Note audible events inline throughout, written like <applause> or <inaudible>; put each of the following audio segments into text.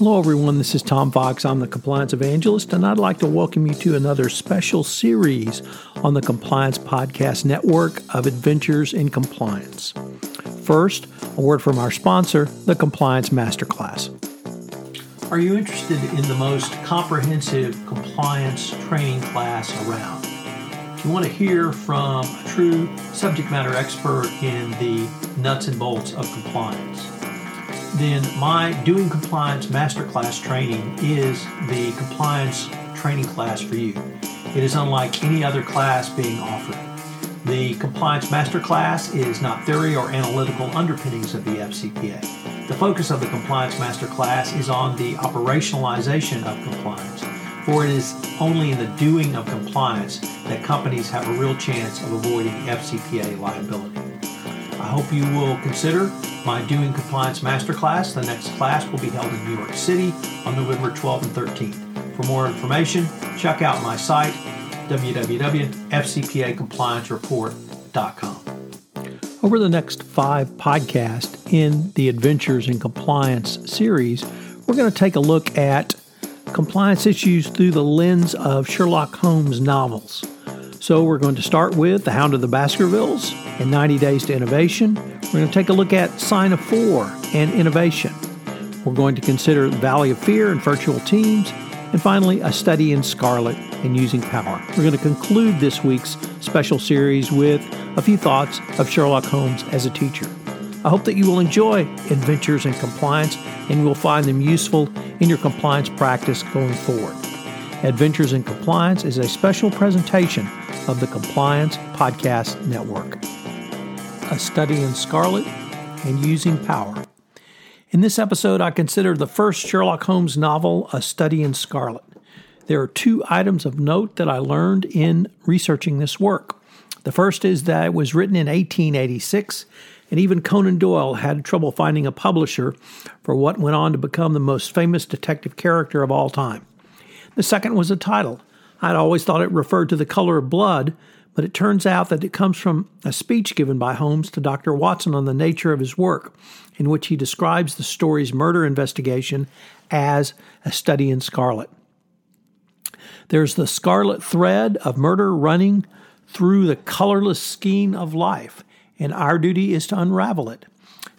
Hello, everyone. This is Tom Fox. I'm the Compliance Evangelist, and I'd like to welcome you to another special series on the Compliance Podcast Network of Adventures in Compliance. First, a word from our sponsor, the Compliance Masterclass. Are you interested in the most comprehensive compliance training class around? You want to hear from a true subject matter expert in the nuts and bolts of compliance then my Doing Compliance Masterclass training is the compliance training class for you. It is unlike any other class being offered. The Compliance Masterclass is not theory or analytical underpinnings of the FCPA. The focus of the Compliance Masterclass is on the operationalization of compliance, for it is only in the doing of compliance that companies have a real chance of avoiding FCPA liability. I hope you will consider my Doing Compliance Masterclass. The next class will be held in New York City on November 12 and 13. For more information, check out my site, www.fcpacompliancereport.com. Over the next five podcasts in the Adventures in Compliance series, we're going to take a look at compliance issues through the lens of Sherlock Holmes novels. So, we're going to start with The Hound of the Baskervilles and 90 Days to Innovation. We're going to take a look at Sign of Four and innovation. We're going to consider the Valley of Fear and virtual teams. And finally, a study in Scarlet and using power. We're going to conclude this week's special series with a few thoughts of Sherlock Holmes as a teacher. I hope that you will enjoy Adventures in Compliance and you will find them useful in your compliance practice going forward. Adventures in Compliance is a special presentation of the Compliance Podcast Network. A Study in Scarlet and Using Power. In this episode, I consider the first Sherlock Holmes novel, A Study in Scarlet. There are two items of note that I learned in researching this work. The first is that it was written in 1886, and even Conan Doyle had trouble finding a publisher for what went on to become the most famous detective character of all time. The second was a title. I'd always thought it referred to the color of blood, but it turns out that it comes from a speech given by Holmes to Dr. Watson on the nature of his work, in which he describes the story's murder investigation as a study in scarlet. There's the scarlet thread of murder running through the colorless skein of life, and our duty is to unravel it,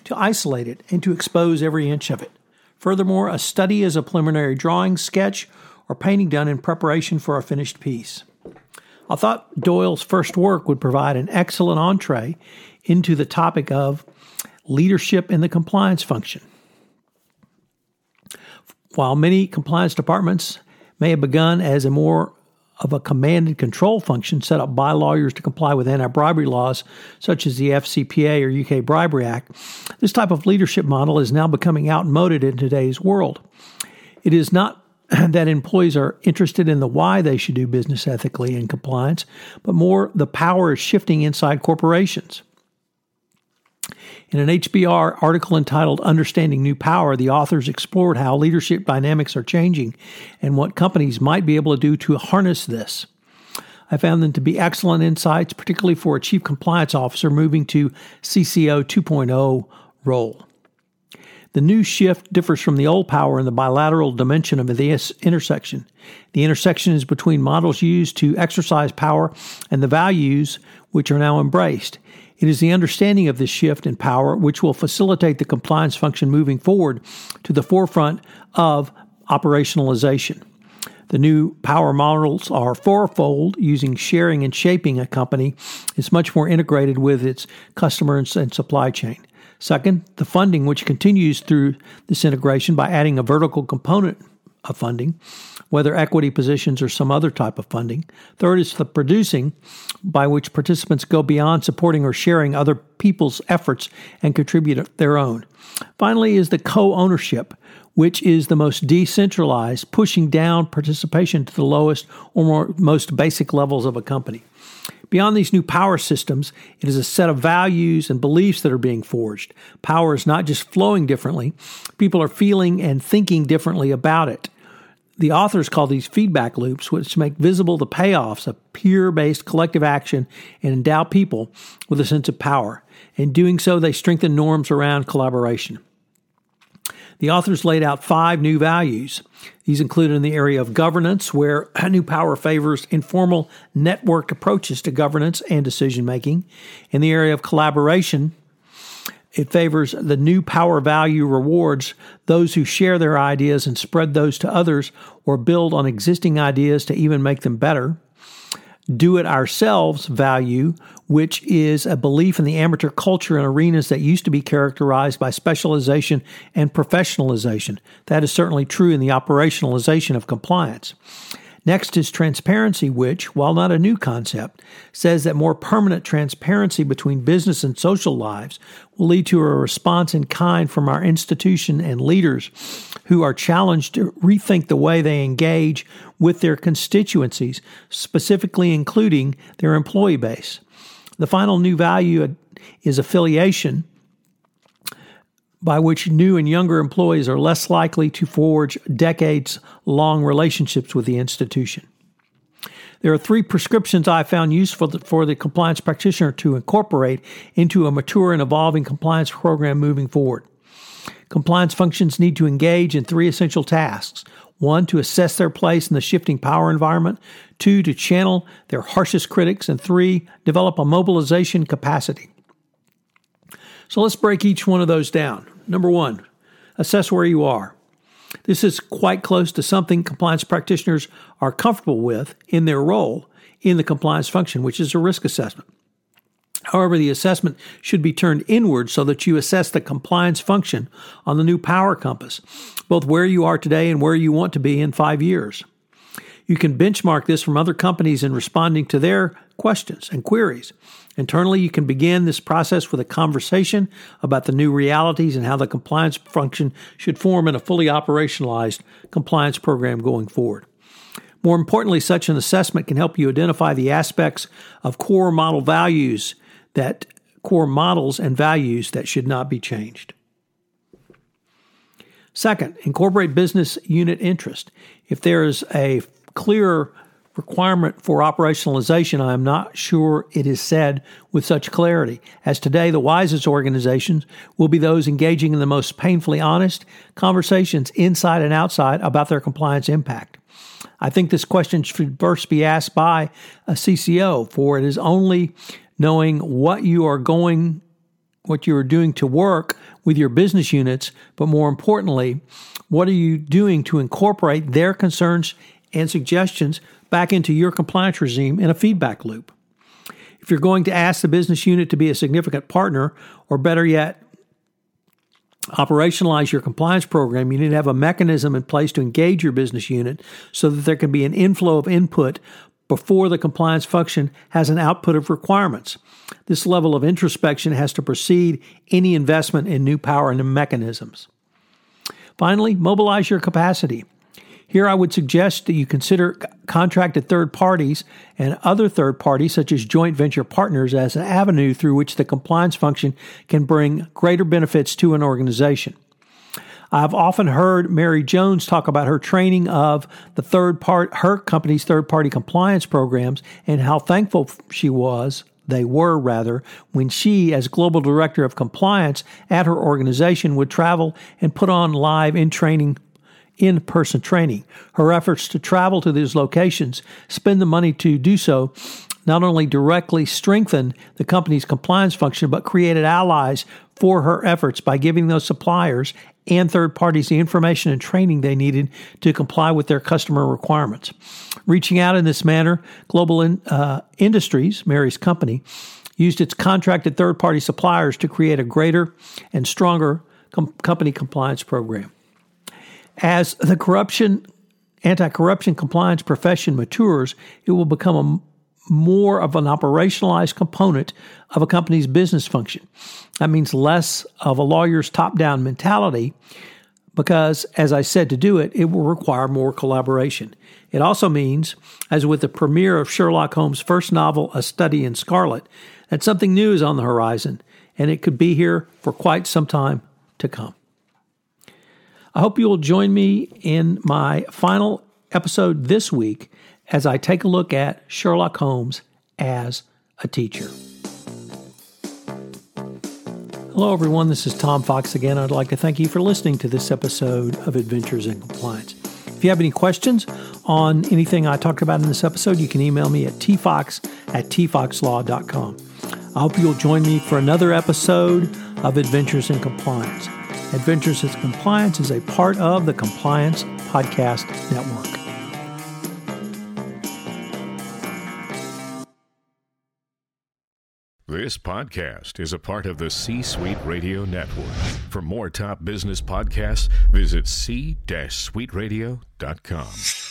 to isolate it, and to expose every inch of it. Furthermore, a study is a preliminary drawing, sketch, or painting done in preparation for a finished piece. I thought Doyle's first work would provide an excellent entree into the topic of leadership in the compliance function. While many compliance departments may have begun as a more of a command and control function set up by lawyers to comply with anti bribery laws such as the FCPA or UK Bribery Act, this type of leadership model is now becoming outmoded in today's world. It is not <clears throat> that employees are interested in the why they should do business ethically and compliance, but more the power is shifting inside corporations. In an HBR article entitled Understanding New Power, the authors explored how leadership dynamics are changing and what companies might be able to do to harness this. I found them to be excellent insights, particularly for a chief compliance officer moving to CCO 2.0 role. The new shift differs from the old power in the bilateral dimension of the intersection. The intersection is between models used to exercise power and the values which are now embraced. It is the understanding of this shift in power which will facilitate the compliance function moving forward to the forefront of operationalization. The new power models are fourfold, using sharing and shaping a company. It's much more integrated with its customer and supply chain. Second, the funding, which continues through this integration by adding a vertical component of funding, whether equity positions or some other type of funding. Third is the producing, by which participants go beyond supporting or sharing other people's efforts and contribute their own. Finally, is the co ownership, which is the most decentralized, pushing down participation to the lowest or more, most basic levels of a company. Beyond these new power systems, it is a set of values and beliefs that are being forged. Power is not just flowing differently, people are feeling and thinking differently about it. The authors call these feedback loops, which make visible the payoffs of peer based collective action and endow people with a sense of power. In doing so, they strengthen norms around collaboration. The authors laid out five new values. These include in the area of governance, where <clears throat> New Power favors informal, network approaches to governance and decision making. In the area of collaboration, it favors the new power value rewards those who share their ideas and spread those to others or build on existing ideas to even make them better do it ourselves value, which is a belief in the amateur culture in arenas that used to be characterized by specialization and professionalization. That is certainly true in the operationalization of compliance. Next is transparency, which, while not a new concept, says that more permanent transparency between business and social lives will lead to a response in kind from our institution and leaders who are challenged to rethink the way they engage with their constituencies, specifically including their employee base. The final new value is affiliation, by which new and younger employees are less likely to forge decades long relationships with the institution. There are three prescriptions I found useful for the compliance practitioner to incorporate into a mature and evolving compliance program moving forward. Compliance functions need to engage in three essential tasks one, to assess their place in the shifting power environment, two, to channel their harshest critics, and three, develop a mobilization capacity. So let's break each one of those down. Number one, assess where you are. This is quite close to something compliance practitioners are comfortable with in their role in the compliance function, which is a risk assessment. However, the assessment should be turned inward so that you assess the compliance function on the new power compass, both where you are today and where you want to be in five years. You can benchmark this from other companies in responding to their questions and queries. Internally, you can begin this process with a conversation about the new realities and how the compliance function should form in a fully operationalized compliance program going forward. More importantly, such an assessment can help you identify the aspects of core model values that core models and values that should not be changed. Second, incorporate business unit interest. If there is a clear requirement for operationalization, I am not sure it is said with such clarity, as today the wisest organizations will be those engaging in the most painfully honest conversations inside and outside about their compliance impact. I think this question should first be asked by a CCO, for it is only knowing what you are going, what you are doing to work with your business units, but more importantly, what are you doing to incorporate their concerns and suggestions back into your compliance regime in a feedback loop? If you're going to ask the business unit to be a significant partner, or better yet, operationalize your compliance program, you need to have a mechanism in place to engage your business unit so that there can be an inflow of input before the compliance function has an output of requirements. This level of introspection has to precede any investment in new power and mechanisms. Finally, mobilize your capacity. Here, I would suggest that you consider contracted third parties and other third parties, such as joint venture partners, as an avenue through which the compliance function can bring greater benefits to an organization. I've often heard Mary Jones talk about her training of the third part, her company's third party compliance programs and how thankful she was they were rather, when she, as global director of compliance at her organization, would travel and put on live in training in person training. Her efforts to travel to these locations, spend the money to do so, not only directly strengthened the company's compliance function, but created allies for her efforts by giving those suppliers and third parties the information and training they needed to comply with their customer requirements. Reaching out in this manner, Global in, uh, Industries, Mary's company, used its contracted third party suppliers to create a greater and stronger com- company compliance program. As the corruption anti corruption compliance profession matures, it will become a more of an operationalized component of a company's business function. That means less of a lawyer's top down mentality because, as I said, to do it, it will require more collaboration. It also means, as with the premiere of Sherlock Holmes' first novel, A Study in Scarlet, that something new is on the horizon, and it could be here for quite some time to come. I hope you will join me in my final episode this week as I take a look at Sherlock Holmes as a teacher. Hello, everyone. This is Tom Fox again. I'd like to thank you for listening to this episode of Adventures in Compliance. If you have any questions on anything I talked about in this episode, you can email me at tfox at tfoxlaw.com. I hope you'll join me for another episode of Adventures in Compliance. Adventures in Compliance is a part of the Compliance Podcast Network. This podcast is a part of the C Suite Radio Network. For more top business podcasts, visit c-suiteradio.com.